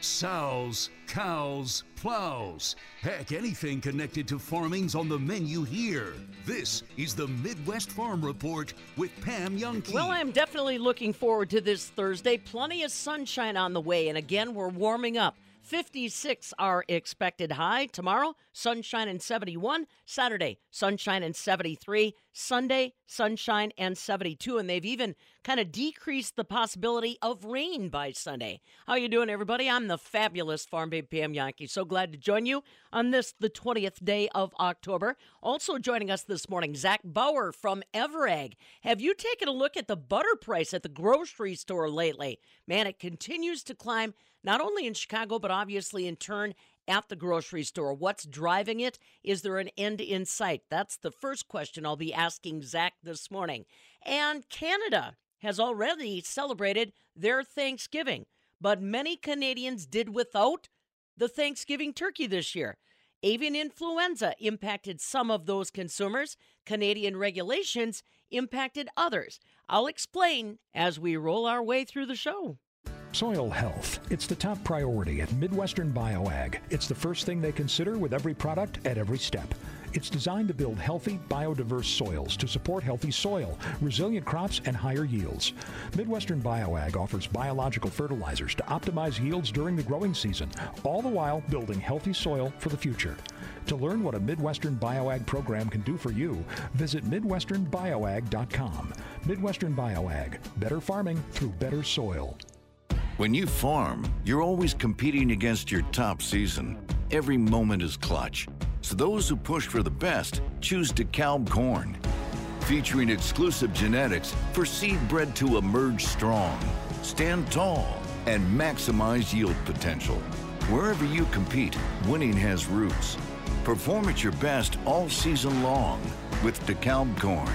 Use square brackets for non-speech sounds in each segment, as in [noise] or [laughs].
Sows, cows, plows. Heck, anything connected to farming's on the menu here. This is the Midwest Farm Report with Pam Jahnke. Well, I'm definitely looking forward to this Thursday. Plenty of sunshine on the way, and again, we're warming up. 56 are expected high. Tomorrow, sunshine and 71. Saturday, sunshine and 73. Sunday, sunshine and 72. And they've even kind of decreased the possibility of rain by Sunday. How you doing, everybody? I'm the fabulous Farm Babe Pam Jahnke. So glad to join you on this, the 20th day of October. Also joining us this morning, Zach Bauer from Ever.Ag. Have you taken a look at the butter price at the grocery store lately? Man, it continues to climb not only in Chicago, but obviously in turn at the grocery store. What's driving it? Is there an end in sight? That's the first question I'll be asking Zach this morning. And Canada has already celebrated their Thanksgiving, but many Canadians did without the Thanksgiving turkey this year. Avian influenza impacted some of those consumers. Canadian regulations impacted others. I'll explain as we roll our way through the show. Soil health. It's the top priority at Midwestern BioAg. It's the first thing they consider with every product at every step. It's designed to build healthy, biodiverse soils to support healthy soil, resilient crops, and higher yields. Midwestern BioAg offers biological fertilizers to optimize yields during the growing season, all the while building healthy soil for the future. To learn what a Midwestern BioAg program can do for you, visit MidwesternBioAg.com. Midwestern BioAg, better farming through better soil. When you farm, you're always competing against your top season. Every moment is clutch. So those who push for the best choose DeKalb corn, featuring exclusive genetics for seed bred to emerge strong, stand tall, and maximize yield potential. Wherever you compete, winning has roots. Perform at your best all season long with DeKalb corn.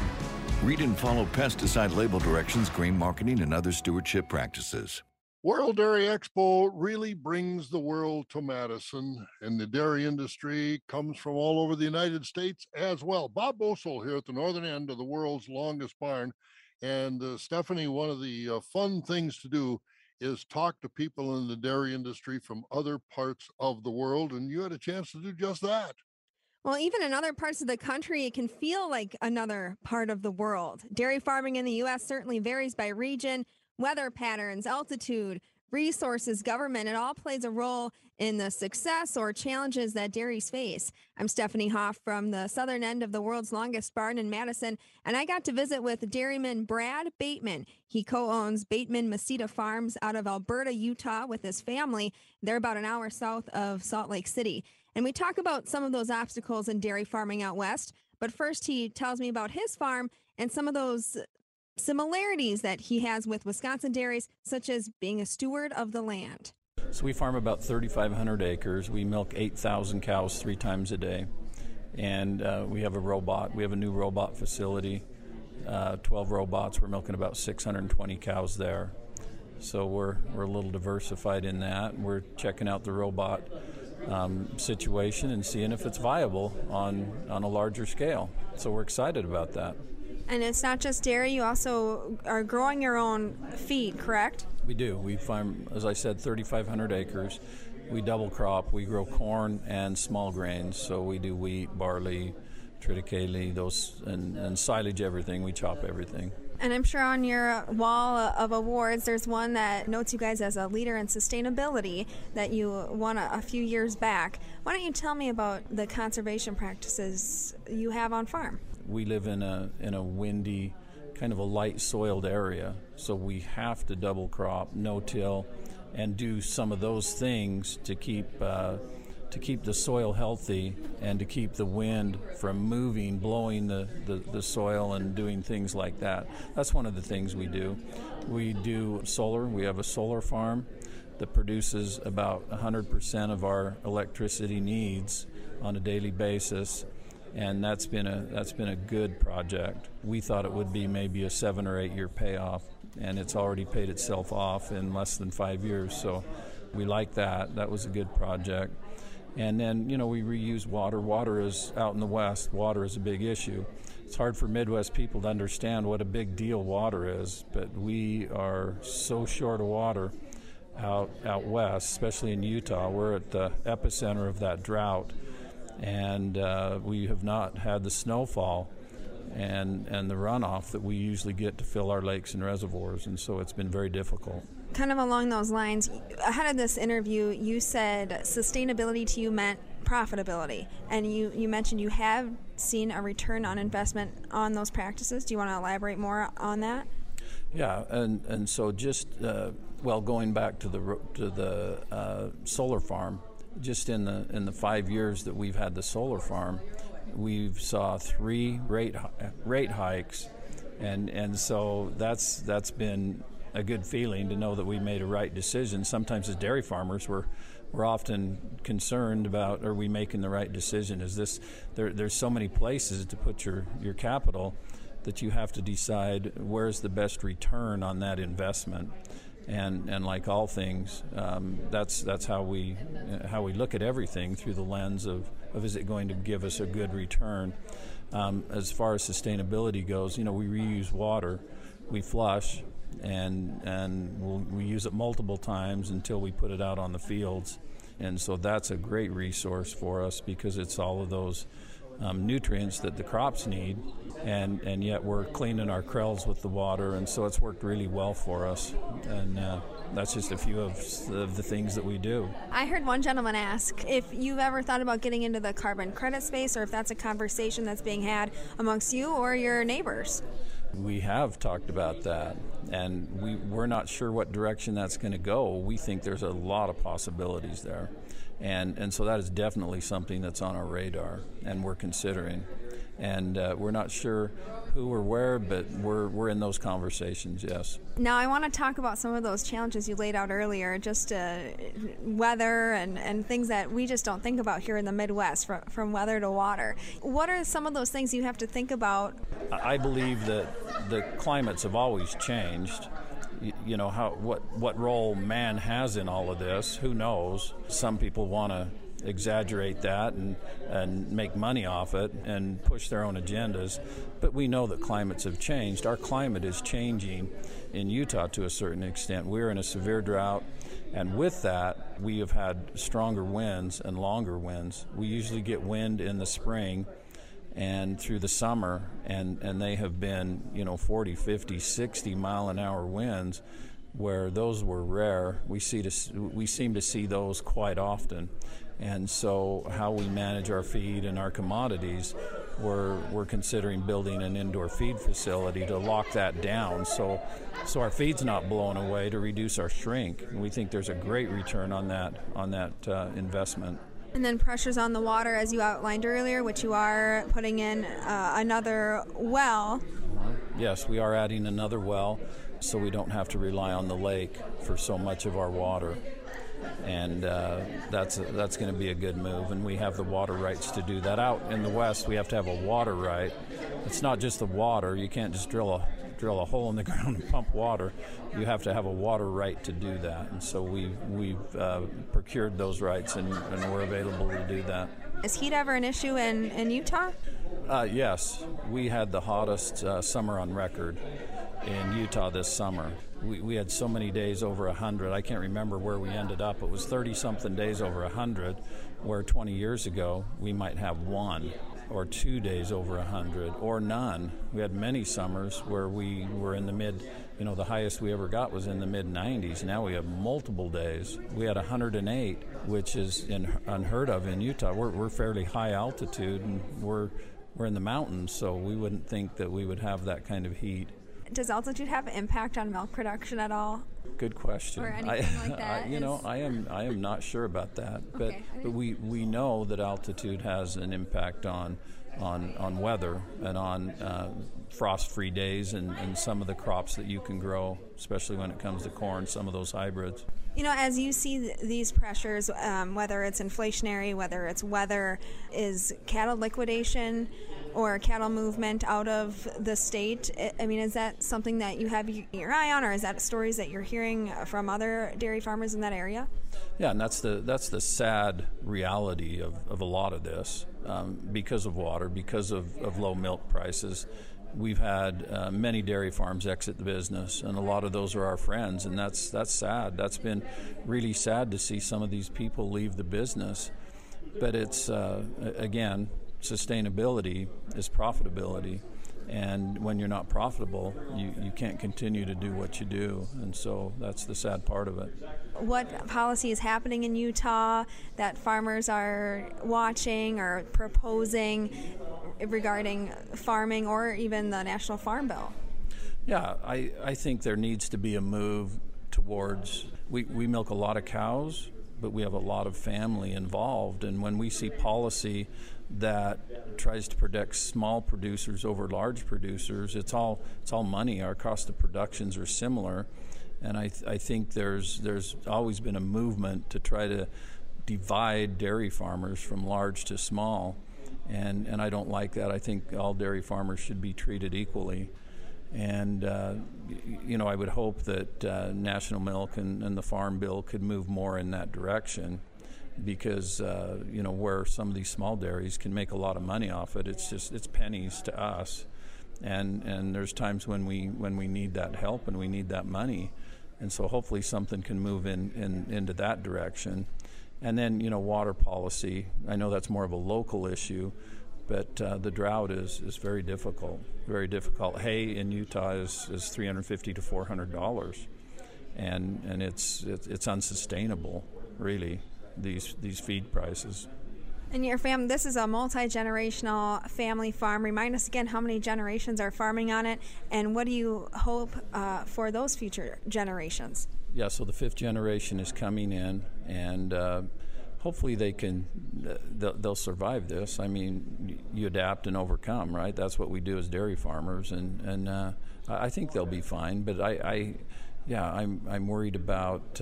Read and follow pesticide label directions, grain marketing, and other stewardship practices. World Dairy Expo really brings the world to Madison, and the dairy industry comes from all over the United States as well. Bob Bosold here at the northern end of the world's longest barn. And uh, Stephanie, one of the uh, fun things to do is talk to people in the dairy industry from other parts of the world. And you had a chance to do just that. Well, even in other parts of the country, it can feel like another part of the world. Dairy farming in the U.S. certainly varies by region weather patterns, altitude, resources, government, it all plays a role in the success or challenges that dairies face. I'm Stephanie Hoff from the southern end of the world's longest barn in Madison, and I got to visit with dairyman Brad Bateman. He co owns Bateman Mosida Farms out of Elberta, Utah, with his family. They're about an hour south of Salt Lake City. And we talk about some of those obstacles in dairy farming out west. But first, he tells me about his farm and some of those similarities that he has with Wisconsin dairies, such as being a steward of the land. So we farm about 3,500 acres. We milk 8,000 cows three times a day. And uh, we have a robot. We have a new robot facility. Uh, 12 robots. We're milking about 620 cows there. So we're, we're a little diversified in that. We're checking out the robot um, situation and seeing if it's viable on, on a larger scale. So we're excited about that. And it's not just dairy, you also are growing your own feed, correct? We do. We farm, as I said, 3,500 acres. We double crop. We grow corn and small grains. So we do wheat, barley, triticale, those, and, and silage everything. We chop everything. And I'm sure on your wall of awards, there's one that notes you guys as a leader in sustainability that you won a, a, few years back. Why don't you tell me about the conservation practices you have on farm? We live in a in a windy, kind of a light soiled area, so we have to double crop, no till, and do some of those things to keep. Uh, to keep the soil healthy and to keep the wind from moving, blowing the, the, the, soil and doing things like that. That's one of the things we do. We do solar, we have a solar farm that produces about 100% of our electricity needs on a daily basis and that's been a that's been a good project. We thought it would be maybe a seven or eight year payoff, and it's already paid itself off in less than five years. So we like that. That was a good project. And then you know we reuse water. Water is out in the west. Water is a big issue. It's hard for Midwest people to understand what a big deal water is, but we are so short of water out out west, especially in Utah. We're at the epicenter of that drought and uh, we have not had the snowfall and and the runoff that we usually get to fill our lakes and reservoirs, and so it's been very difficult. Kind of along those lines, ahead of this interview, you said sustainability to you meant profitability, and you you mentioned you have seen a return on investment on those practices. Do you want to elaborate more on that? Yeah, and and so just uh, well, going back to the to the uh, solar farm just in the in the five years that we've had the solar farm, we've saw three rate rate hikes, and and so that's that's been a good feeling to know that we made a right decision. Sometimes as dairy farmers, we're we're often concerned about are we making the right decision? Is this there, there's so many places to put your your capital that you have to decide where's the best return on that investment and and like all things, um, that's that's how we how we look at everything through the lens of, of is it going to give us a good return. Um, as far as sustainability goes, you know, we reuse water, we flush, and and we'll, we use it multiple times until we put it out on the fields, and so that's a great resource for us because it's all of those um, nutrients that the crops need, and, and yet we're cleaning our krells with the water, and so it's worked really well for us. And uh, that's just a few of, of the things that we do. I heard one gentleman ask if you've ever thought about getting into the carbon credit space, or if that's a conversation that's being had amongst you or your neighbors. We have talked about that, and we, we're not sure what direction that's going to go. We think there's a lot of possibilities there and and so that is definitely something that's on our radar and we're considering. And uh, we're not sure who or where but we're we're in those conversations yes. Now i want to talk about some of those challenges you laid out earlier just uh, weather and and things that we just don't think about here in the midwest from, from weather to water. What are some of those things you have to think about? I believe that the climates have always changed you know how what what role man has in all of this who knows? Some people want to exaggerate that and and make money off it and push their own agendas but we know that climates have changed. Our climate is changing in Utah to a certain extent. We're in a severe drought and with that we have had stronger winds and longer winds. We usually get wind in the spring and through the summer and and they have been you know 40 50 60 mile an hour winds where those were rare. We see to, we seem to see those quite often. And so how we manage our feed and our commodities we're we're considering building an indoor feed facility to lock that down. So so our feed's not blown away to reduce our shrink. And we think there's a great return on that on that uh, investment and then pressures on the water, as you outlined earlier, which you are putting in uh, another well. Yes, we are adding another well so we don't have to rely on the lake for so much of our water. And uh, that's that's going to be a good move, and we have the water rights to do that. Out in the west, we have to have a water right. It's not just the water; you can't just drill a drill a hole in the [laughs] ground and pump water. You have to have a water right to do that, and so we've we've uh, procured those rights, and, and we're available to do that. Is heat ever an issue in in Utah? Uh, yes, we had the hottest uh, summer on record in Utah this summer. We, we had so many days over 100. I can't remember where we ended up. It was 30 something days over 100, where 20 years ago we might have one or two days over 100 or none. We had many summers where we were in the mid, you know, the highest we ever got was in the mid 90s. Now we have multiple days. We had 108, which is in, unheard of in Utah. We're, we're fairly high altitude and we're, we're in the mountains, so we wouldn't think that we would have that kind of heat. Does altitude have an impact on milk production at all? Good question. Or anything [laughs] I, like that? I, you know, I am I am not sure about that, but okay. but we we know that altitude has an impact on on, on weather and on uh, frost free days and, and some of the crops that you can grow, especially when it comes to corn, some of those hybrids. You know, as you see th- these pressures, um, whether it's inflationary, whether it's weather, is cattle liquidation or cattle movement out of the state? I mean, is that something that you have your eye on, or is that stories that you're hearing from other dairy farmers in that area? Yeah, and that's the that's the sad reality of, of a lot of this um, because of water, because of, of low milk prices we've had uh, many dairy farms exit the business, and a lot of those are our friends, and that's that's sad. That's been really sad to see some of these people leave the business. But it's uh, again, sustainability is profitability, and when you're not profitable, you, you can't continue to do what you do, and so that's the sad part of it. What policy is happening in Utah that farmers are watching or proposing regarding farming or even the National Farm Bill? Yeah, I, I think there needs to be a move towards. We, we milk a lot of cows, but we have a lot of family involved. And when we see policy that tries to protect small producers over large producers, it's all, it's all money. Our cost of productions are similar. And I, th- I think there's, there's always been a movement to try to divide dairy farmers from large to small and and I don't like that. I think all dairy farmers should be treated equally, and uh, you know I would hope that uh, National Milk and, and, the Farm Bill could move more in that direction, because uh, you know where some of these small dairies can make a lot of money off it, it's just it's pennies to us, and and there's times when we when we need that help and we need that money, and so hopefully something can move in, in into that direction. And then, you know, water policy. I know that's more of a local issue, but uh, the drought is, is very difficult. Very difficult. Hay in Utah is, is 350 to 400 dollars, and and it's, it's it's unsustainable, really. These these feed prices. And your fam, this is a multi generational family farm. Remind us again how many generations are farming on it, and what do you hope uh, for those future generations? yeah, so the fifth generation is coming in, and uh, hopefully they can they'll, they'll, survive this. I mean, you adapt and overcome, right? That's what we do as dairy farmers, and and uh, I think they'll be fine. But I, I yeah, I'm I'm worried about.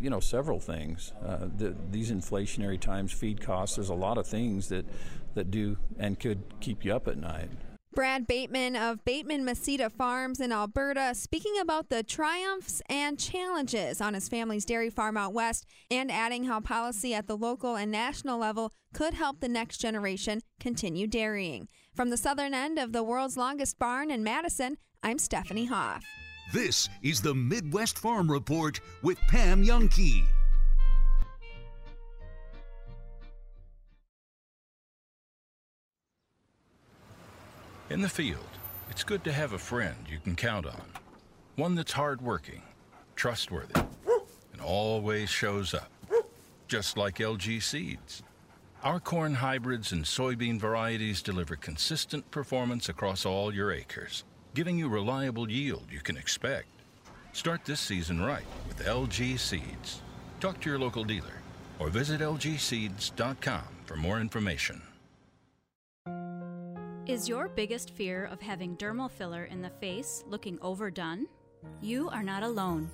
You know several things. Uh, the, these inflationary times, feed costs. There's a lot of things that that do and could keep you up at night. Brad Bateman of Bateman Mosida Farms in Elberta speaking about the triumphs and challenges on his family's dairy farm out west and adding how policy at the local and national level could help the next generation continue dairying. From the southern end of the world's longest barn in Madison, I'm Stephanie Hoff. This is the Midwest Farm Report with Pam Jahnke. In the field, it's good to have a friend you can count on. One that's hardworking, trustworthy, and always shows up. Just like LG Seeds. Our corn hybrids and soybean varieties deliver consistent performance across all your acres, giving you reliable yield you can expect. Start this season right with LG Seeds. Talk to your local dealer or visit lgseeds.com for more information. Is your biggest fear of having dermal filler in the face looking overdone? You are not alone.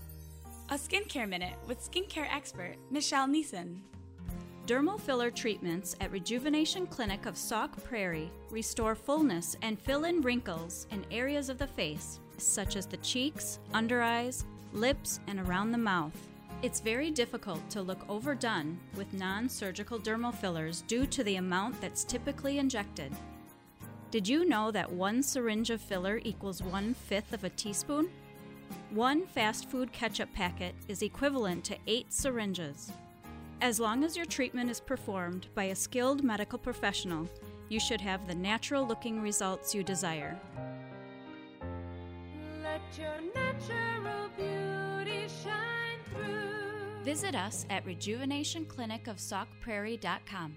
A skincare minute with skincare expert Michelle Neeson. Dermal filler treatments at Rejuvenation Clinic of Sauk Prairie restore fullness and fill in wrinkles in areas of the face, such as the cheeks, under eyes, lips, and around the mouth. It's very difficult to look overdone with non surgical dermal fillers due to the amount that's typically injected. Did you know that one syringe of filler equals one fifth of a teaspoon? One fast food ketchup packet is equivalent to eight syringes. As long as your treatment is performed by a skilled medical professional, you should have the natural looking results you desire. Visit us at rejuvenationclinicofsaukprairie.com.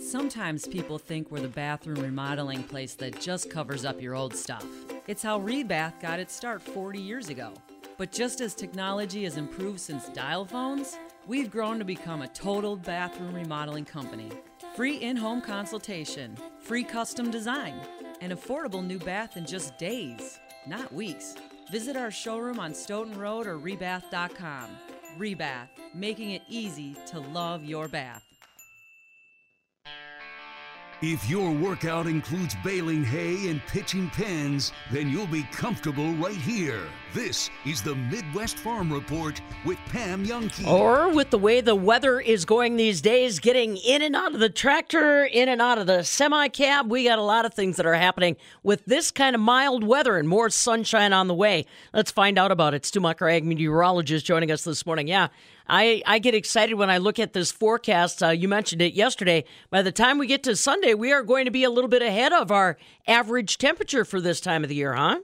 Sometimes people think we're the bathroom remodeling place that just covers up your old stuff. It's how Rebath got its start 40 years ago. But just as technology has improved since dial phones, we've grown to become a total bathroom remodeling company. Free in home consultation, free custom design, an affordable new bath in just days, not weeks. Visit our showroom on Stoughton Road or rebath.com. Rebath, making it easy to love your bath. If your workout includes baling hay and pitching pens, then you'll be comfortable right here. This is the Midwest Farm Report with Pam Jahnke. Or with the way the weather is going these days, getting in and out of the tractor, in and out of the semi cab, we got a lot of things that are happening with this kind of mild weather and more sunshine on the way. Let's find out about it. Stu Muck, ag meteorologist, joining us this morning. Yeah, I, I get excited when I look at this forecast. Uh, you mentioned it yesterday. By the time we get to Sunday, we are going to be a little bit ahead of our average temperature for this time of the year, huh?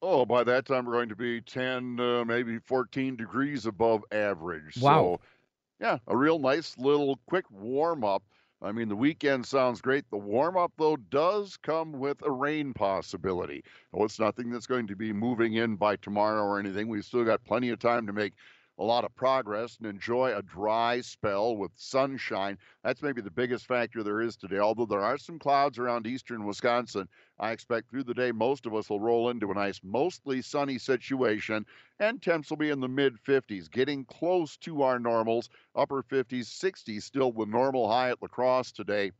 Oh, by that time we're going to be 10, uh, maybe 14 degrees above average. Wow. So, yeah, a real nice little quick warm up. I mean, the weekend sounds great. The warm up, though, does come with a rain possibility. Oh, it's nothing that's going to be moving in by tomorrow or anything. We've still got plenty of time to make a lot of progress and enjoy a dry spell with sunshine. That's maybe the biggest factor there is today. Although there are some clouds around eastern Wisconsin, I expect through the day most of us will roll into a nice, mostly sunny situation, and temps will be in the mid 50s, getting close to our normals. Upper 50s, 60s, still the normal high at La Crosse today.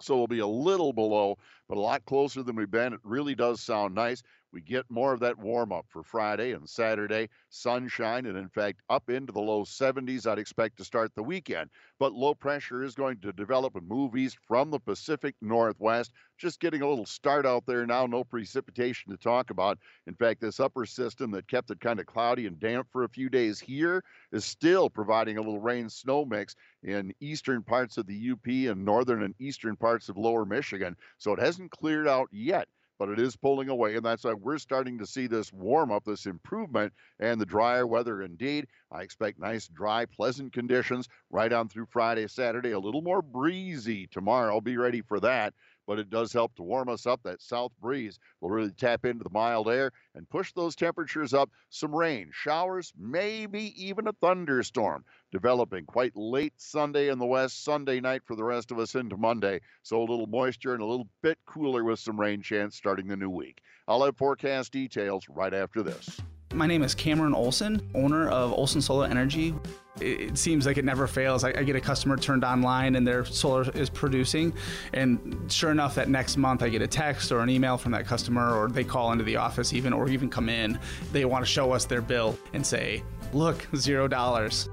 So we'll be a little below, but a lot closer than we've been. It really does sound nice. We get more of that warm up for Friday and Saturday, sunshine, and in fact, up into the low 70s, I'd expect to start the weekend. But low pressure is going to develop and move east from the Pacific Northwest. Just getting a little start out there now, no precipitation to talk about. In fact, this upper system that kept it kind of cloudy and damp for a few days here is still providing a little rain snow mix in eastern parts of the UP and northern and eastern parts of lower Michigan. So it hasn't cleared out yet but it is pulling away, and that's why we're starting to see this warm up, this improvement, and the drier weather indeed. I expect nice, dry, pleasant conditions right on through Friday, Saturday. A little more breezy tomorrow. Be ready for that but it does help to warm us up. That south breeze will really tap into the mild air and push those temperatures up. Some rain, showers, maybe even a thunderstorm developing quite late Sunday in the west, Sunday night for the rest of us into Monday. So a little moisture and a little bit cooler with some rain chance starting the new week. I'll have forecast details right after this. My name is Cameron Olson, owner of Olson Solar Energy. It seems like it never fails. I, get a customer turned online and their solar is producing, and sure enough, that next month I get a text or an email from that customer, or they call into the office even, or even come in. They want to show us their bill and say, "Look, zero dollars."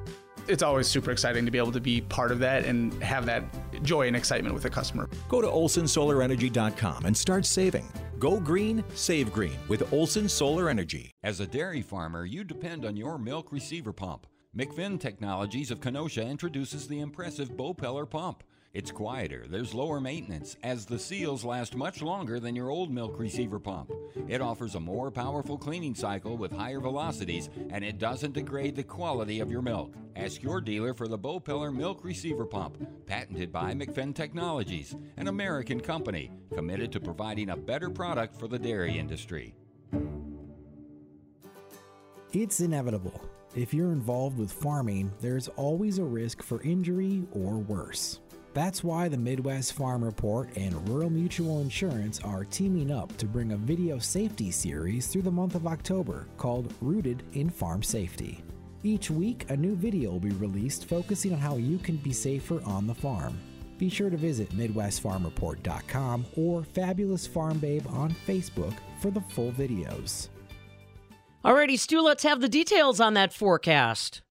It's always super exciting to be able to be part of that and have that joy and excitement with a customer. Go to olsonsolarenergy.com and start saving. Go green, save green with Olson Solar Energy. As a dairy farmer, you depend on your milk receiver pump. McFinn Technologies of Kenosha introduces the impressive Bopeller pump. It's quieter, there's lower maintenance, as the seals last much longer than your old milk receiver pump. It offers a more powerful cleaning cycle with higher velocities, and it doesn't degrade the quality of your milk. Ask your dealer for the Bopeller Milk Receiver Pump, patented by McFinn Technologies, an American company committed to providing a better product for the dairy industry. It's inevitable. If you're involved with farming, there's always a risk for injury or worse. That's why the Midwest Farm Report and Rural Mutual Insurance are teaming up to bring a video safety series through the month of October called Rooted in Farm Safety. Each week, a new video will be released focusing on how you can be safer on the farm. Be sure to visit MidwestFarmReport.com or Fabulous Farm Babe on Facebook for the full videos. Alrighty, Stu, let's have the details on that forecast.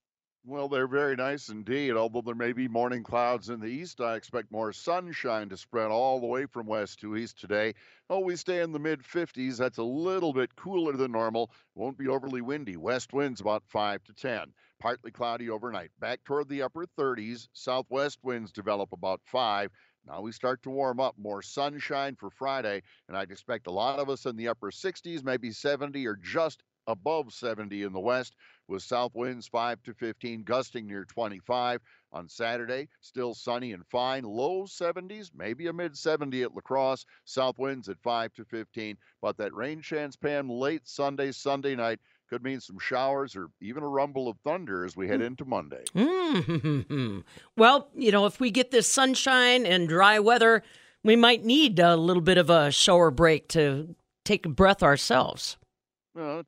Well, they're very nice indeed. Although there may be morning clouds in the east, I expect more sunshine to spread all the way from west to east today. Oh, we stay in the mid 50s. That's a little bit cooler than normal. Won't be overly windy. West winds about 5 to 10. Partly cloudy overnight. Back toward the upper 30s. Southwest winds develop about 5. Now we start to warm up. More sunshine for Friday, and I'd expect a lot of us in the upper 60s, maybe 70 or just above 70 in the west with south winds 5 to 15 gusting near 25 on saturday still sunny and fine low 70s maybe a mid 70 at La Crosse south winds at 5 to 15 but that rain chance pam late sunday sunday night Could mean some showers or even a rumble of thunder as we head into Monday. Mm-hmm. [laughs] Well, you know, if we get this sunshine and dry weather, we might need a little bit of a shower break to take a breath ourselves.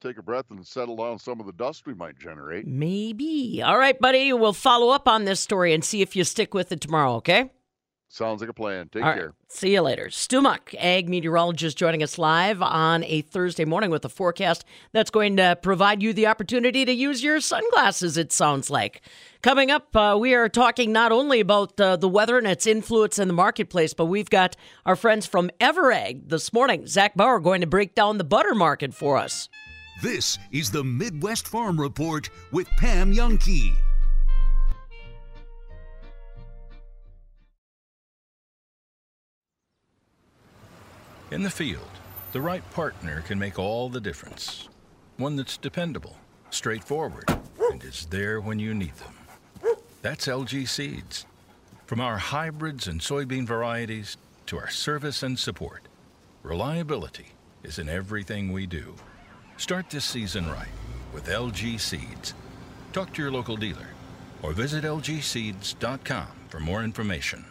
Take a breath and settle down some of the dust we might generate. Maybe. All right, buddy. We'll follow up on this story and see if you stick with it tomorrow, okay? Sounds like a plan. Take All right. care. See you later. Stu Muck, ag meteorologist, joining us live on a Thursday morning with a forecast that's going to provide you the opportunity to use your sunglasses, it sounds like. Coming up, uh, we are talking not only about uh, the weather and its influence in the marketplace, but we've got our friends from Ever.Ag this morning. Zach Bauer going to break down the butter market for us. This is the Midwest Farm Report with Pam Jahnke. In the field, the right partner can make all the difference. One that's dependable, straightforward, and is there when you need them. That's LG Seeds. From our hybrids and soybean varieties to our service and support, reliability is in everything we do. Start this season right with LG Seeds. Talk to your local dealer or visit lgseeds.com for more information.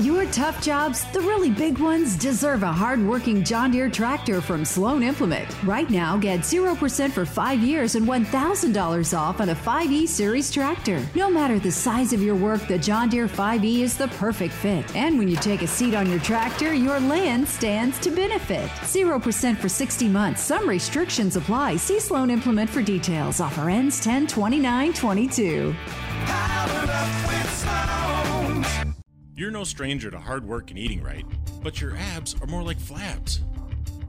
Your tough jobs, the really big ones, deserve a hard-working John Deere tractor from Sloan Implement. Right now, get 0% for five years and $1,000 off on a 5E Series tractor. No matter the size of your work, the John Deere 5E is the perfect fit. And when you take a seat on your tractor, your land stands to benefit. 0% for 60 months. Some restrictions apply. See Sloan Implement for details. Offer ends 10 29 22. You're no stranger to hard work and eating right, but your abs are more like flabs.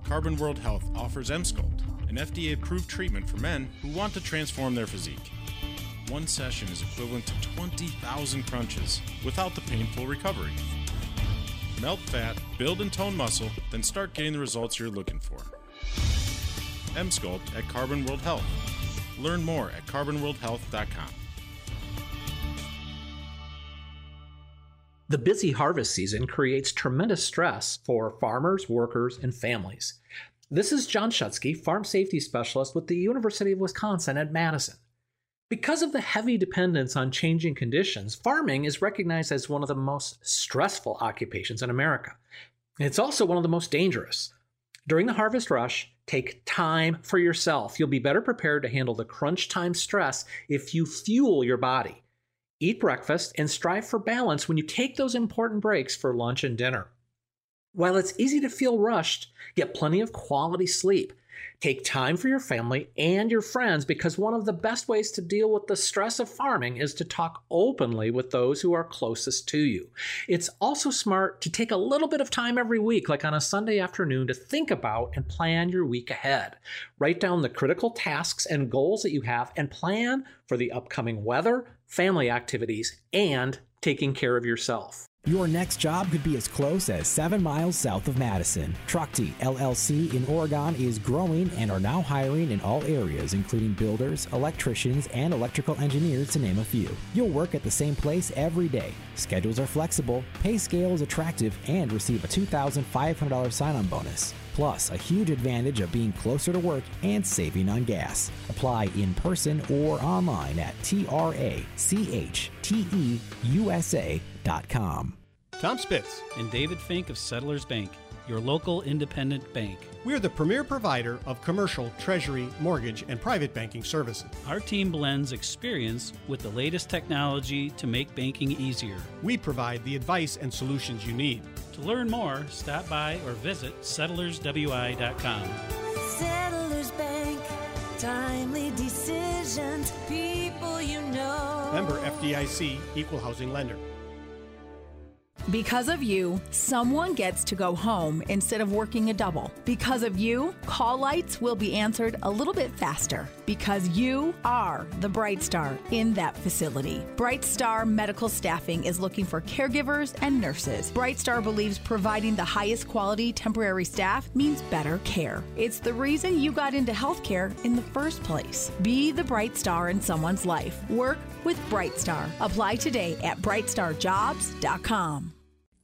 Carbon World Health offers Emsculpt, an FDA approved treatment for men who want to transform their physique. One session is equivalent to 20,000 crunches without the painful recovery. Melt fat, build and tone muscle, then start getting the results you're looking for. Emsculpt at Carbon World Health. Learn more at carbonworldhealth.com. The busy harvest season creates tremendous stress for farmers, workers, and families. This is John Shutske, Farm Safety Specialist with the University of Wisconsin at Madison. Because of the heavy dependence on changing conditions, farming is recognized as one of the most stressful occupations in America. It's also one of the most dangerous. During the harvest rush, take time for yourself. You'll be better prepared to handle the crunch time stress if you fuel your body. Eat breakfast and strive for balance when you take those important breaks for lunch and dinner. While it's easy to feel rushed, get plenty of quality sleep. Take time for your family and your friends because one of the best ways to deal with the stress of farming is to talk openly with those who are closest to you. It's also smart to take a little bit of time every week, like on a Sunday afternoon, to think about and plan your week ahead. Write down the critical tasks and goals that you have and plan for the upcoming weather, family activities, and taking care of yourself. Your next job could be as close as seven miles south of Madison. Trachte LLC in Oregon is growing and are now hiring in all areas, including builders, electricians, and electrical engineers, to name a few. You'll work at the same place every day. Schedules are flexible, pay scale is attractive, and receive a $2,500 sign on bonus. Plus, a huge advantage of being closer to work and saving on gas. Apply in person or online at trachteusa.com. Tom Spitz and David Fink of Settlers Bank, your local independent bank. We are the premier provider of commercial, treasury, mortgage, and private banking services. Our team blends experience with the latest technology to make banking easier. We provide the advice and solutions you need. To learn more, stop by or visit settlerswi.com. Settlers Bank, timely decisions, people you know. Member FDIC, Equal Housing Lender. Because of you, someone gets to go home instead of working a double. Because of you, call lights will be answered a little bit faster. Because you are the Bright Star in that facility. Bright Star Medical Staffing is looking for caregivers and nurses. Bright Star believes providing the highest quality temporary staff means better care. It's the reason you got into healthcare in the first place. Be the Bright Star in someone's life. Work with Bright Star. Apply today at brightstarjobs.com.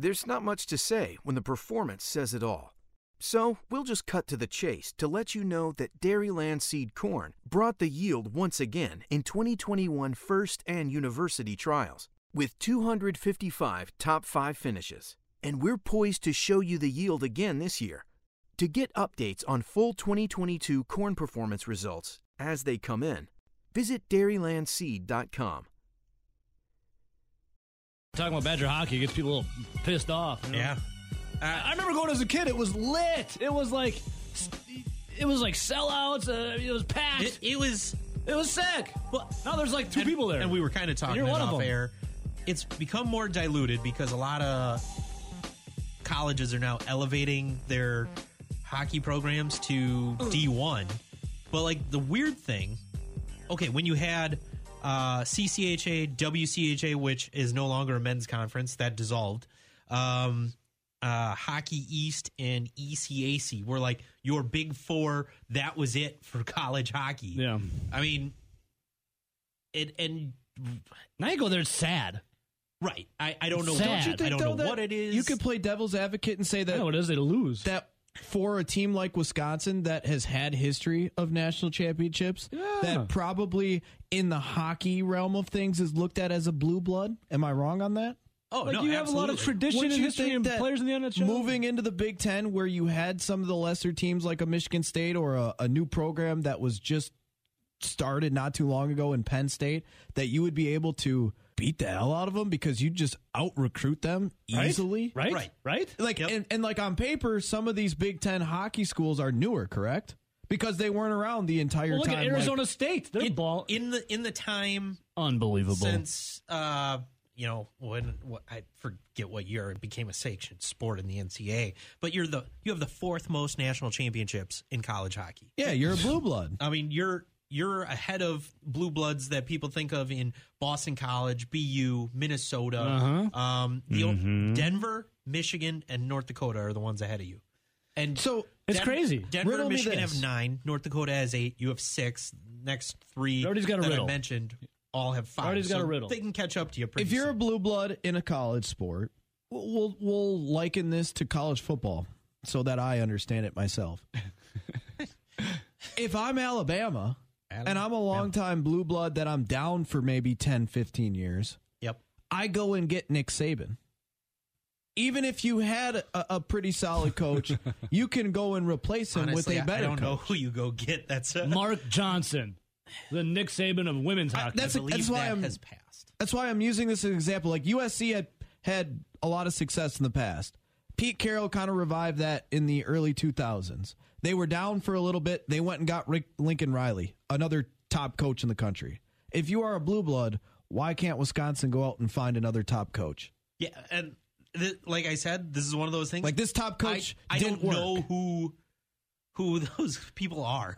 There's not much to say when the performance says it all. So we'll just cut to the chase to let you know that Dairyland Seed Corn brought the yield once again in 2021 first and university trials with 255 top 5 finishes. And we're poised to show you the yield again this year. To get updates on full 2022 corn performance results as they come in, visit dairylandseed.com. Talking about Badger hockey gets people a little pissed off. you know? Yeah. I I remember going as a kid. It was lit. It was like, it was like sellouts. Uh, it was packed. It, it was it was sick. But now there's like two people there, and we were kind of talking you're it one of off them. air. It's become more diluted because a lot of colleges are now elevating their hockey programs to D one. But like the weird thing, okay, when you had uh, CCHA, WCHA, which is no longer a men's conference, that dissolved. Um, uh, Hockey East and ECAC were like your big four. That was it for [laughs] college hockey. Yeah. I mean, it and now you go there. It's sad. Right. I, I don't know. Sad. Don't you think I don't though know that what it is. You could play devil's advocate and say that what it is. They lose. that for a team like Wisconsin that has had history of national championships, that probably in the hockey realm of things is looked at as a blue blood. Am I wrong on that? Oh Like, no, you have a lot of tradition Wouldn't and history and players in the NHL. Moving into the Big Ten, where you had some of the lesser teams like a Michigan State or a, a new program that was just started not too long ago in Penn State, that you would be able to beat the hell out of them because you just out recruit them easily. Right? Right. Right? Like and, and like on paper, some of these Big Ten hockey schools are newer, correct? Because they weren't around the entire Well, look time. at like- Arizona State. They're in, ball in the in the time unbelievable. since uh you know when what, I forget what year it became a sanctioned sport in the NCAA, but you're the you have the fourth most national championships in college hockey. yeah, you're a blue blood. I mean, you're you're ahead of blue bloods that people think of in Boston College, BU, Minnesota, Uh-huh. um, the Mhm. Denver, Michigan, and North Dakota are the ones ahead of you. And So It's Den- crazy. Denver Riddle and Michigan this. have nine. North Dakota has eight. You have six. Next three Everybody's got a that riddle. I mentioned all have five. Everybody's got So a riddle. They can catch up to you. Pretty if you're a blue blood in a college sport, we'll, we'll we'll liken this to college football so that I understand it myself. [laughs] if I'm Alabama, and I'm a longtime blue blood that I'm down for maybe 10, 15 years, yep, I go and get Nick Saban. Even if you had a, a pretty solid coach, [laughs] you can go and replace him Honestly, with a I- better I don't know who you go get. That's a, Mark Johnson, the Nick Saban of women's hockey. that's- I believe that's why that I'm- has passed. That's why I'm using this as an example. Like USC had had a lot of success in the past. Pete Carroll kind of revived that in the early 2000s. They were down for a little bit. They went and got Rick Lincoln Riley, another top coach in the country. If you are a blue blood, why can't Wisconsin go out and find another top coach? Yeah, and th- like I said, this is one of those things. Like this top coach I, I didn't don't know work. who who [laughs] those people are.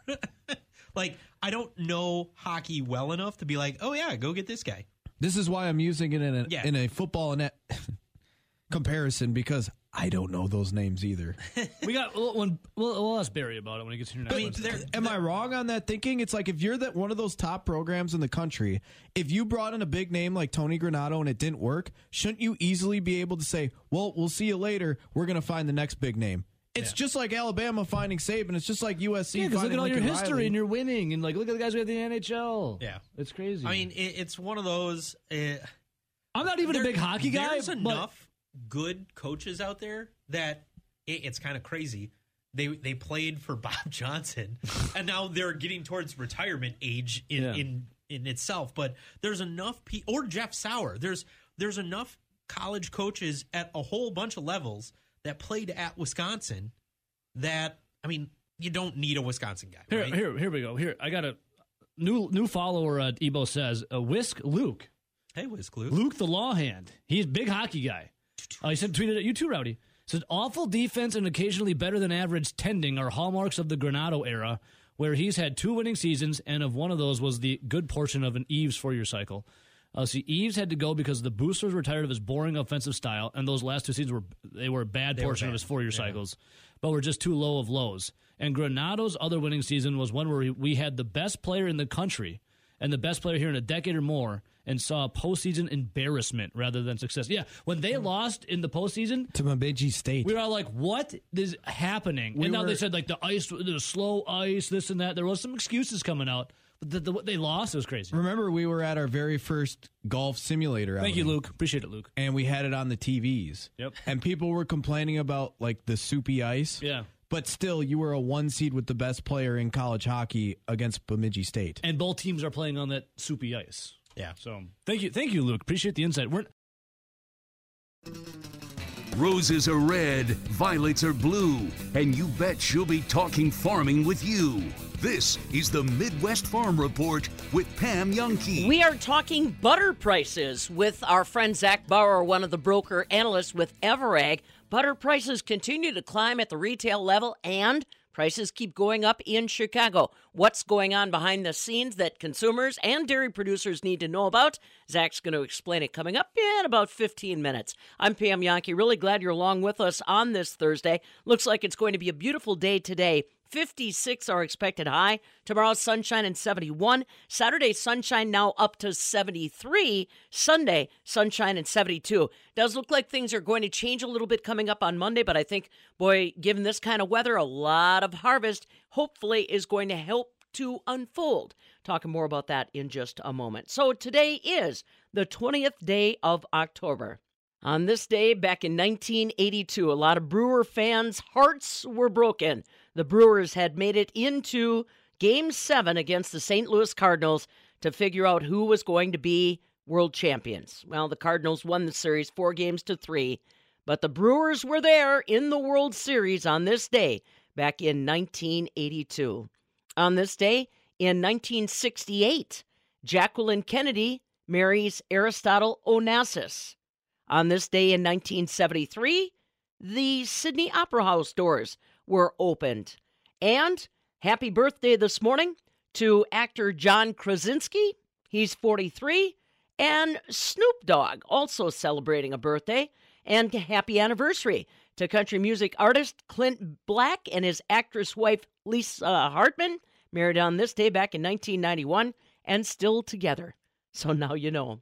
[laughs] like I don't know hockey well enough to be like, oh yeah, go get this guy. This is why I'm using it in a Yeah. in a football net [laughs] comparison because I don't know those names either. [laughs] we got we'll, when, we'll, we'll ask Barry about it when he gets here next. I mean, Wednesday. am I wrong on that thinking? It's like if you're that one of those top programs in the country, if you brought in a big name like Tony Granato and it didn't work, shouldn't you easily be able to say, "Well, we'll see you later. We're going to find the next big name." It's just like Alabama finding Saban. It's just like USC. Yeah, 'cause look at all your Lincoln history Riley. and you're winning, and like look at the guys we have in the NHL. Yeah, it's crazy. I mean, it, it's one of those. Uh, I'm not even a big hockey guy, There's but- enough good coaches out there that it, it's kind of crazy. They they played for [laughs] Bob Johnson, and now they're getting towards retirement age in Yeah. in, in itself. But there's enough pe- or Jeff Sauer. There's there's enough college coaches at a whole bunch of levels that played at Wisconsin. That I mean, you don't need a Wisconsin guy. Here, right? here, here we go. Here, I got a new new follower. Uh, Ebo says, uh, "Whisk Luke." Hey, Wiz Luke. Luke the Law Hand. He's big hockey guy. Uh, he said, tweeted at you too, Rowdy. Said, awful defense and occasionally better than average tending are hallmarks of the Granato era, where he's had two winning seasons, and of one of those was the good portion of an Eaves four year cycle. Uh, see, Eaves had to go because the boosters were tired of his boring offensive style, and those last two seasons were they were a bad They were portion of bad. his four year Yeah. cycles, but were just too low of lows. And Granato's other winning season was one where we had the best player in the country and the best player here in a decade or more, and saw a postseason embarrassment rather than success. Yeah, when they Hmm. lost in the postseason, to Bemidji State. we were all like, "What is happening?" We and now they said like the ice, the slow ice, this and that. There was some excuses coming out, but the, the, what they lost it was crazy. Remember, we were at our very first golf simulator. Thank you, Luke. Appreciate it, Luke. And we had it on the TVs. Yep. And people were complaining about like the soupy ice. Yeah. But still, you were a one seed with the best player in college hockey against Bemidji State. And both teams are playing on that soupy ice. Yeah. So thank you, thank you, Luke. Appreciate the insight. We're Roses are red, violets are blue, and you bet she'll be talking farming with you. This is the Midwest Farm Report with Pam Jahnke. We are talking butter prices with our friend Zach Bauer, one of the broker analysts with Ever.Ag. Butter prices continue to climb at the retail level and prices keep going up in Chicago. What's going on behind the scenes that consumers and dairy producers need to know about? Zach's going to explain it coming up in about 15 minutes. I'm Pam Jahnke. Really glad you're along with us on this Thursday. Looks like it's going to be a beautiful day today. 56 are expected high. Tomorrow, sunshine and 71. Saturday, sunshine now up to 73. Sunday, sunshine and 72. Does look like things are going to change a little bit coming up on Monday, but I think, boy, given this kind of weather, a lot of harvest hopefully is going to help to unfold. Talking more about that in just a moment. So today is the 20th day of October. On this day, back in 1982, a lot of Brewer fans' hearts were broken. The Brewers had made it into Game 7 against the St. Louis Cardinals to figure out who was going to be world champions. Well, the Cardinals won the series four games to three, but the Brewers were there in the World Series on this day back in 1982. On this day, in 1968, Jacqueline Kennedy marries Aristotle Onassis. On this day in 1973, the Sydney Opera House doors were opened. And happy birthday this morning to actor John Krasinski. He's 43. And Snoop Dogg also celebrating a birthday. And happy anniversary to country music artist Clint Black and his actress wife Lisa Hartman, married on this day back in 1991 and still together. So now you know.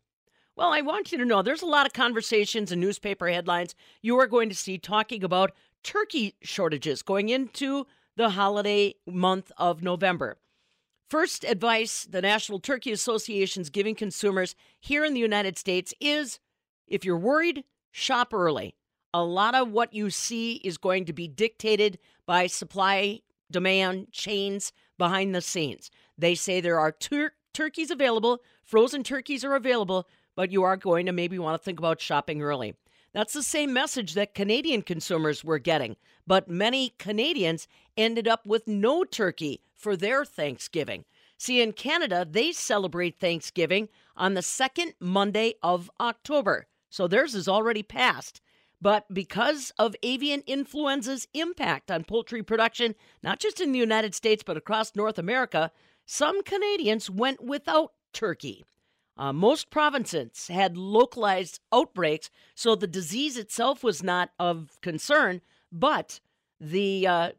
Well, I want you to know there's a lot of conversations and newspaper headlines you are going to see talking about turkey shortages going into the holiday month of November. First advice the National Turkey Association's giving consumers here in the United States is if you're worried, shop early. A lot of what you see is going to be dictated by supply demand chains behind the scenes. They say there are tur- turkeys available, frozen turkeys are available, but you are going to maybe want to think about shopping early. That's the same message that Canadian consumers were getting, but many Canadians ended up with no turkey for their Thanksgiving. See, in Canada, they celebrate Thanksgiving on the second Monday of October, so theirs is already passed. But because of avian influenza's impact on poultry production, not just in the United States, but across North America, some Canadians went without turkey. Uh, most provinces had localized outbreaks, so the disease itself was not of concern, but the uh,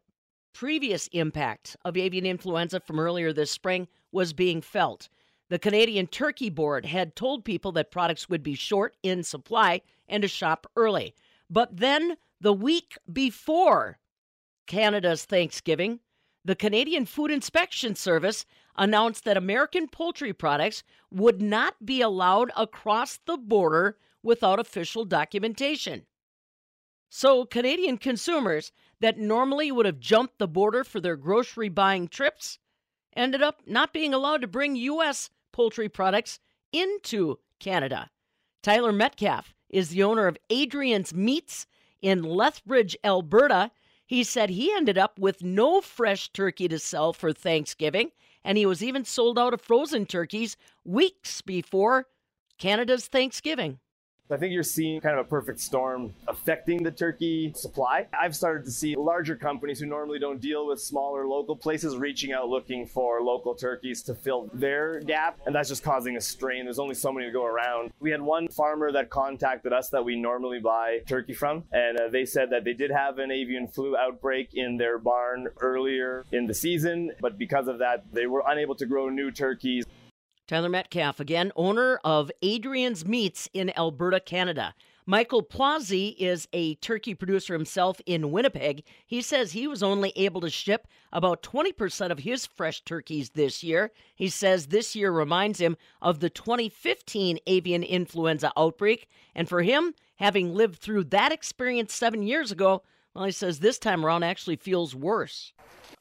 previous impact of avian influenza from earlier this spring was being felt. The Canadian Turkey Board had told people that products would be short in supply and to shop early. But then, the week before Canada's Thanksgiving, the Canadian Food Inspection Service announced that American poultry products would not be allowed across the border without official documentation. So, Canadian consumers that normally would have jumped the border for their grocery buying trips ended up not being allowed to bring U.S. poultry products into Canada. Tyler Metcalf is the owner of Adrian's Meats in Lethbridge, Alberta. He said he ended up with no fresh turkey to sell for Thanksgiving, and he was even sold out of frozen turkeys weeks before Canada's Thanksgiving. I think you're seeing kind of a perfect storm affecting the turkey supply. I've started to see larger companies who normally don't deal with smaller local places reaching out looking for local turkeys to fill their gap, and that's just causing a strain. There's only so many to go around. We had one farmer that contacted us that we normally buy turkey from, and uh, they said that they did have an avian flu outbreak in their barn earlier in the season, but because of that, they were unable to grow new turkeys. Tyler Metcalf, again, owner of Adrian's Meats in Alberta, Canada. Michael Plazzi is a turkey producer himself in Winnipeg. He says he was only able to ship about 20% of his fresh turkeys this year. He says this year reminds him of the 2015 avian influenza outbreak. And for him, having lived through that experience seven years ago, well, he says this time around actually feels worse.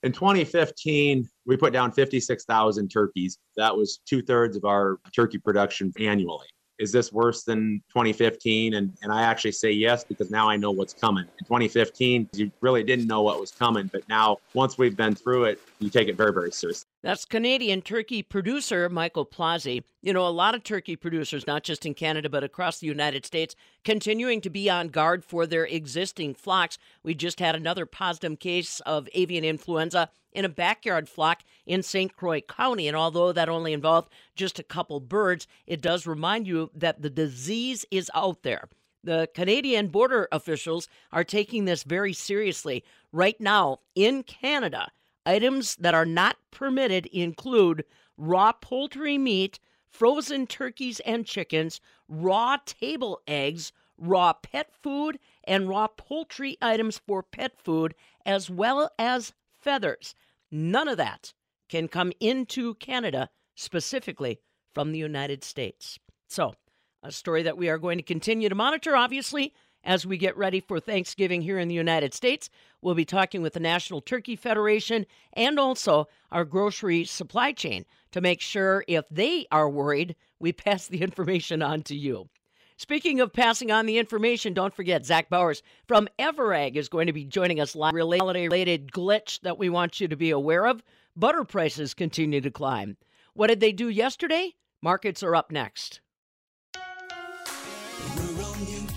In 2015, we put down 56,000 turkeys. That was two thirds of our turkey production annually. Is this worse than 2015? And, and I actually say yes because now I know what's coming. In 2015, you really didn't know what was coming. But now, once we've been through it, you take it very, very seriously. That's Canadian turkey producer Michael Plazzi. You know, a lot of turkey producers, not just in Canada, but across the United States, continuing to be on guard for their existing flocks. We just had another positive case of avian influenza in a backyard flock in St. Croix County. And although that only involved just a couple birds, it does remind you that the disease is out there. The Canadian border officials are taking this very seriously. Right now, in Canada, items that are not permitted include raw poultry meat, frozen turkeys and chickens, raw table eggs, raw pet food, and raw poultry items for pet food, as well as feathers. None of that can come into Canada specifically from the United States. So, a story that we are going to continue to monitor, obviously, as we get ready for Thanksgiving here in the United States. We'll be talking with the National Turkey Federation and also our grocery supply chain to make sure if they are worried, we [laughs] pass the information on to you. Speaking of passing on the information, don't forget Zach Bowers from Ever.Ag is going to be joining us live. Related glitch that we want you to be aware of. Butter prices continue to climb. What did they do yesterday? Markets are up next.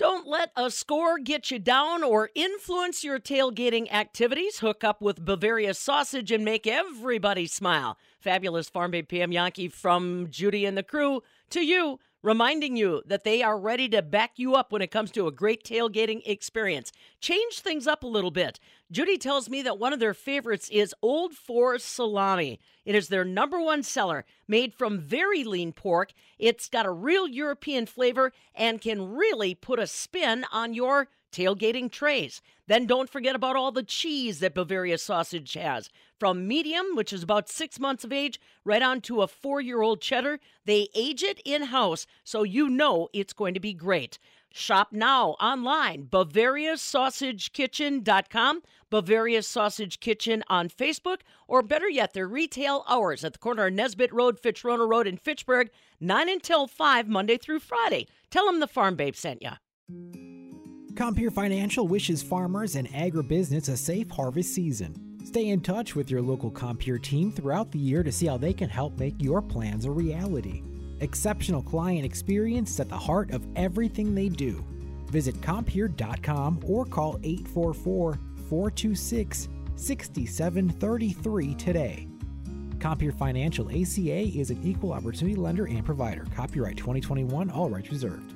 Don't let a score get you down or influence your tailgating activities. Hook up with Bavaria Sausage and make everybody smile. Fabulous Farm Babe Pam Jahnke from Judy and the crew to you, reminding you that they are ready to back you up when it comes to a great tailgating experience. Change things up a little bit. Judy tells me that one of their favorites is Old Forest Salami. It is their number one seller, made from very lean pork. It's got a real European flavor and can really put a spin on your tailgating trays. Then don't forget about all the cheese that Bavaria Sausage has. From medium, which is about six months of age, right on to a four year old cheddar. They age it in house, so you know it's going to be great. Shop now online, BavariaSausageKitchen.com, Bavaria Sausage Kitchen on Facebook, or better yet, their retail hours at the corner of Nesbitt Road, Fitchrona Road in Fitchburg, 9 until 5, Monday through Friday. Tell them the Farm Babe sent you. Compeer Financial wishes farmers and agribusiness a safe harvest season. Stay in touch with your local Compeer team throughout the year to see how they can help make your plans a reality. Exceptional client experience at the heart of everything they do. Visit Compeer.com or call 844 426 6733 today. Compeer Financial ACA is an equal opportunity lender and provider. Copyright 2021, all rights reserved.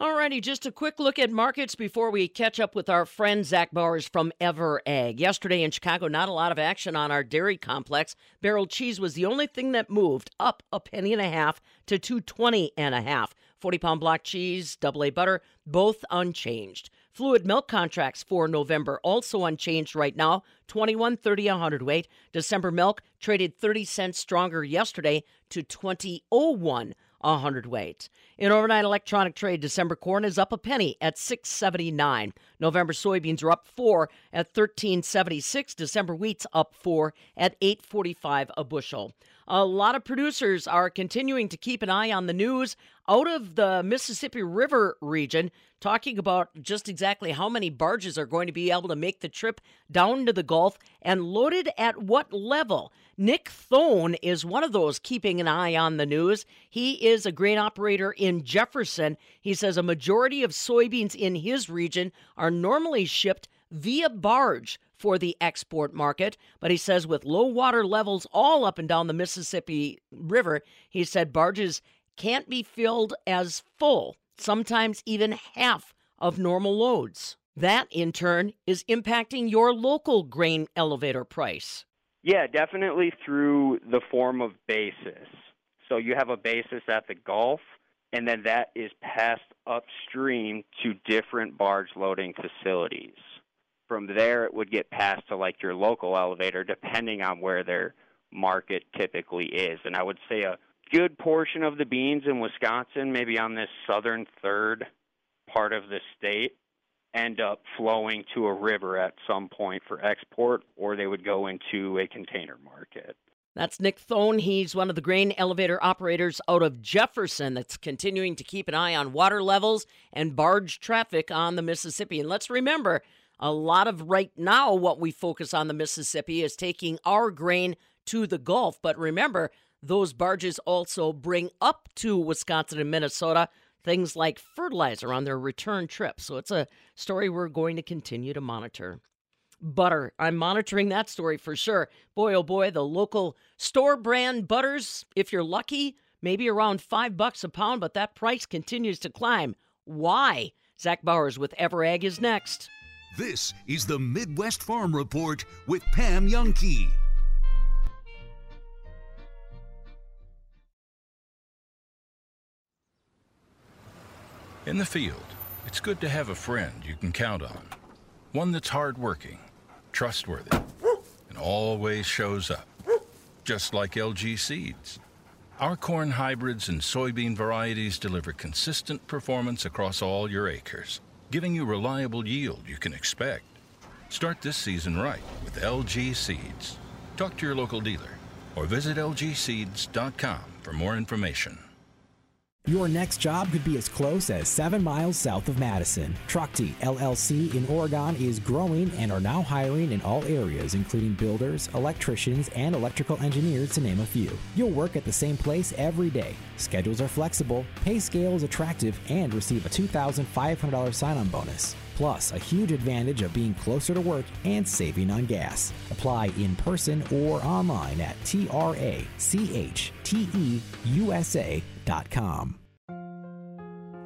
Alrighty, just a quick look at markets before we catch up with our friend Zach Bowers from Ever.Ag. Yesterday in Chicago, not a lot of action on our dairy complex. Barrel cheese was the only thing that moved up a penny and a half to 220 and a half. 40 pound block cheese, double A butter, both unchanged. Fluid milk contracts for November also unchanged right now, 21.30 a hundredweight. December milk traded 30 cents stronger yesterday to 20.01 a hundredweight. In overnight electronic trade, December corn is up a penny at 6.79. November soybeans are up 4 at 13.76. December wheat's up 4 at 8.45 a bushel. A lot of producers are continuing to keep an eye on the news out of the Mississippi River region, talking about just exactly how many barges are going to be able to make the trip down to the Gulf and loaded at what level. Nick Thone is one of those keeping an eye on the news. He is a grain operator in Jefferson. He says a majority of soybeans in his region are normally shipped via barge for the export market. But he says with low water levels all up and down the Mississippi River, he said barges can't be filled as full, sometimes even half of normal loads. That, in turn, is impacting your local grain elevator price. Yeah, definitely through the form of basis. So you have a basis at the Gulf, and then that is passed upstream to different barge loading facilities. From there, it would get passed to like your local elevator, depending on where their market typically is. And I would say a good portion of the beans in Wisconsin, maybe on this southern third part of the state, end up flowing to a river at some point for export, or they would go into a container market. That's Nick Thone. He's one of the grain elevator operators out of Jefferson that's continuing to keep an eye on water levels and barge traffic on the Mississippi. And let's remember, a lot of right now, what we focus on the Mississippi is taking our grain to the Gulf. But remember, those barges also bring up to Wisconsin and Minnesota things like fertilizer on their return trip. So it's a story we're going to continue to monitor. Butter. I'm monitoring that story for sure. Boy, oh boy, the local store brand butters, if you're lucky, maybe around five bucks a pound, but that price continues to climb. Why? Zach Bowers with Ever.Ag is next. This is the Midwest Farm Report with Pam Jahnke. In the field, it's good to have a friend you can count on. One that's hardworking, trustworthy, and always shows up. Just like LG Seeds. Our corn hybrids and soybean varieties deliver consistent performance across all your acres, giving you reliable yield you can expect. Start this season right with LG Seeds. Talk to your local dealer or visit lgseeds.com for more information. Your next job could be as close as seven miles south of Madison. Trachte LLC in Oregon is growing and are now hiring in all areas, including builders, electricians, and electrical engineers, to name a few. You'll work at the same place every day. Schedules are flexible, pay scale is attractive, and receive a $2,500 sign on bonus. Plus, a huge advantage of being closer to work and saving on gas. Apply in person or online at trachteUSA.com.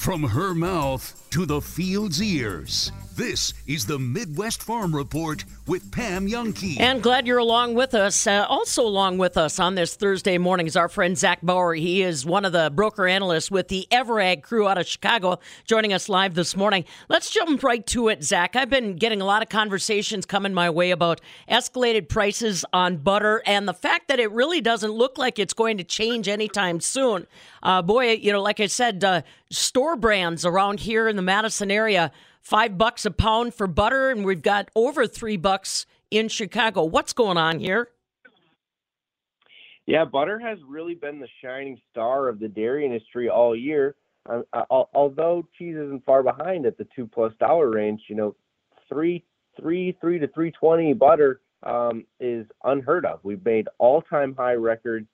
From her mouth to the field's ears, this is the Midwest Farm Report with Pam Jahnke. And glad you're along with us. Uh, also, along with us on this Thursday morning is our friend Zach Bauer. He is one of the broker analysts with the Ever.Ag crew out of Chicago, joining us live this morning. Let's jump right to it, Zach. I've been getting a lot of conversations coming my way about escalated prices on butter and the fact that it really doesn't look like it's going to change anytime soon. Uh, boy, you know, like I said, uh, store brands around here in the Madison area five bucks a pound for butter, and we've got over three bucks in Chicago. What's going on here? Yeah, butter has really been the shining star of the dairy industry all year. Uh, uh, although cheese isn't far behind at the two plus dollar range, you know, three, three, three to three twenty butter um, is unheard of. We've made all time high records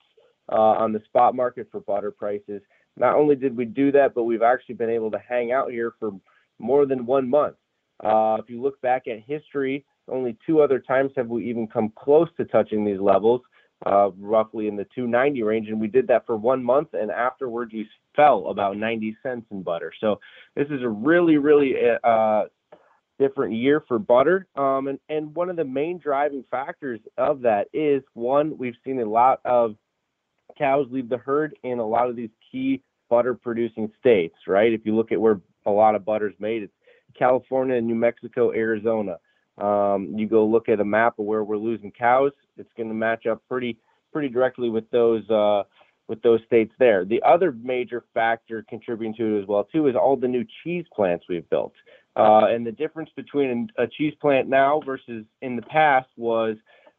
uh, on the spot market for butter prices. Not only did we do that, but we've actually been able to hang out here for more than one month. Uh, if you look back at history, only two other times have we even come close to touching these levels uh, roughly in the 290 range, and we did that for one month, and afterwards we fell about 90 cents in butter. So this is a really, really uh, different year for butter, um, and and one of the main driving factors of that is one we've seen a lot of cows leave the herd in a lot of these key butter producing states, right? If you look at where a lot of butter's made, it's California, New Mexico, Arizona. Um, you go look at a map of where we're losing cows, it's going to match up pretty pretty directly with those uh, with those states there. The other major factor contributing to it as well too is all the new cheese plants we've built. Uh, and the difference between a cheese plant now versus in the past was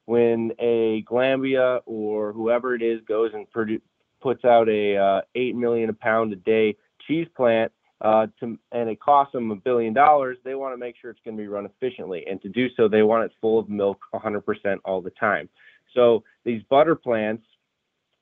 when a Glanbia or whoever it is goes and produ- puts out a uh, eight million a pound a day cheese plant uh, to, and it costs them a billion dollars, they want to make sure it's going to be run efficiently. And to do so, they want it full of milk 100% all the time. So these butter plants,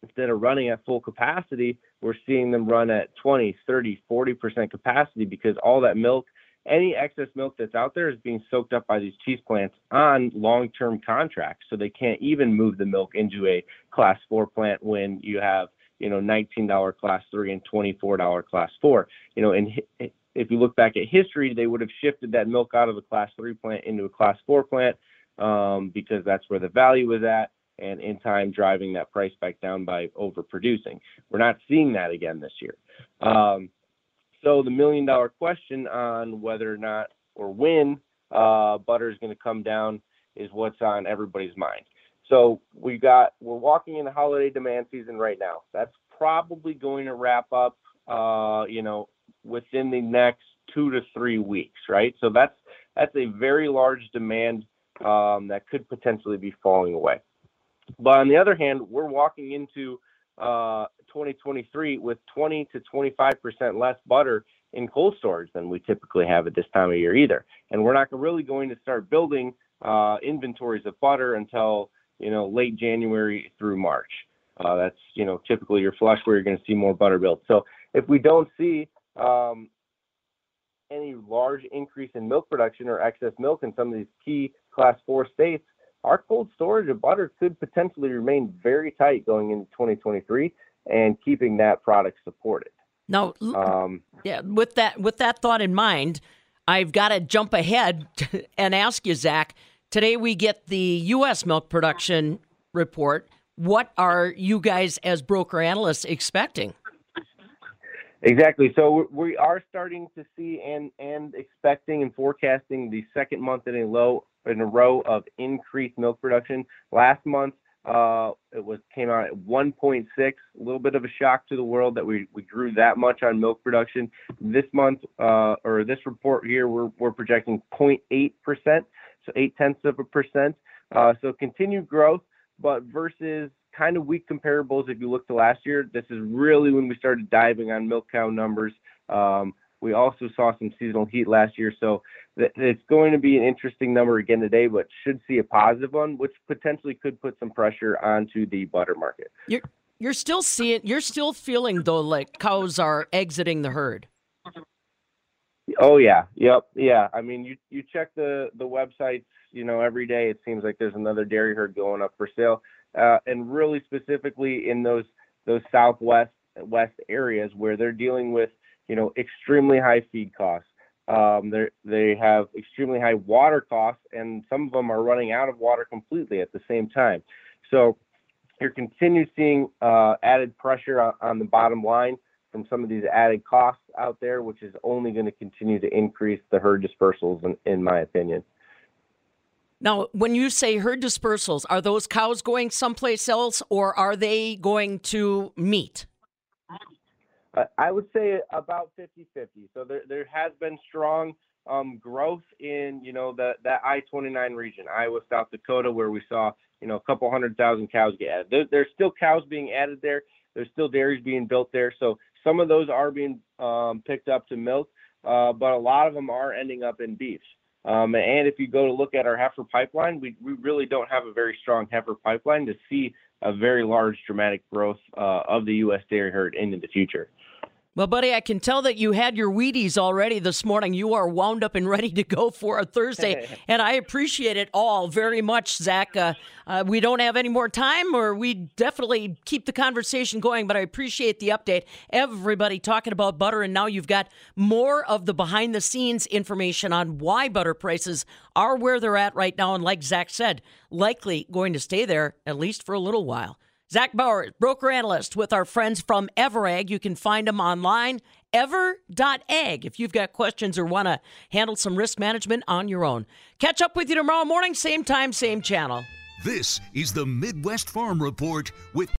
instead of running at full capacity, we're seeing them run at 20, 30, 40% capacity because all that milk, any excess milk that's out there is being soaked up by these cheese plants on long-term contracts. So they can't even move the milk into a class four plant when you have you know, $19 class three and $24 class four. You know, and if you look back at history, they would have shifted that milk out of a class three plant into a class four plant um, because that's where the value was at. And in time, driving that price back down by overproducing. We're not seeing that again this year. Um, so the million dollar question on whether or not or when uh, butter is going to come down is what's on everybody's mind. So we got we're walking in the holiday demand season right now. That's probably going to wrap up, uh, you know, within the next two to three weeks, right? So that's that's a very large demand um, that could potentially be falling away. But on the other hand, we're walking into uh, 2023 with 20 to 25 percent less butter in cold storage than we typically have at this time of year either. And we're not really going to start building uh, inventories of butter until you know, late January through March. Uh, that's, you know, typically your flush where you're going to see more butter built. So if we don't see um, any large increase in milk production or excess milk in some of these key class four states, our cold storage of butter could potentially remain very tight going into 2023 and keeping that product supported. Now, um, yeah, with that with that thought in mind, I've got to jump ahead [laughs] and ask you, Zach. Today we get the U.S. milk production report. What are you guys, as broker analysts, expecting? Exactly. So we are starting to see and and expecting and forecasting the second month in a low in a row of increased milk production. Last month, uh, it was came out at 1.6. A little bit of a shock to the world that we, we grew that much on milk production. This month, uh, or this report here, we're we're projecting 0.8 percent so eight tenths of a percent. Uh, so continued growth, but versus kind of weak comparables. If you look to last year, this is really when we started diving on milk cow numbers. Um, we also saw some seasonal heat last year, so th- it's going to be an interesting number again today, but should see a positive one, which potentially could put some pressure onto the butter market. You're you're still seeing, you're still feeling though like cows are exiting the herd. Oh yeah, yep, yeah. I mean, you you check the the websites, you know, every day. It seems like there's another dairy herd going up for sale, uh, and really specifically in those those southwest west areas where they're dealing with you know extremely high feed costs. Um, they they have extremely high water costs, and some of them are running out of water completely at the same time. So you're continue seeing uh, added pressure on, on the bottom line from some of these added costs out there, which is only going to continue to increase the herd dispersals, in, in my opinion. Now, when you say herd dispersals, are those cows going someplace else or are they going to meet? I would say about 50 50. So there, there has been strong um, growth in you know the that I-29 region, Iowa, South Dakota, where we saw you know a couple hundred thousand cows get added. There, there's still cows being added there. There's still dairies being built there. So some of those are being um, picked up to milk, uh, but a lot of them are ending up in beef. Um, and if you go to look at our heifer pipeline, we, we really don't have a very strong heifer pipeline to see a very large dramatic growth uh, of the U.S. dairy herd into the future. Well, buddy, I can tell that you had your Wheaties already this morning. You are wound up and [laughs] ready to go for a Thursday, [laughs] and I appreciate it all very much, Zach. Uh, uh, we don't have any more time, or we definitely keep the conversation going, but I appreciate the update. Everybody talking about butter, and now you've got more of the behind the scenes information on why butter prices are where they're at right now, and like Zach said, likely going to stay there at least for a little while. Zach Bauer, broker analyst with our friends from Ever.Ag. You can find them online, ever.ag, if you've got questions or want to handle some risk management on your own. Catch up with you tomorrow morning, same time, same channel. This is the Midwest Farm Report with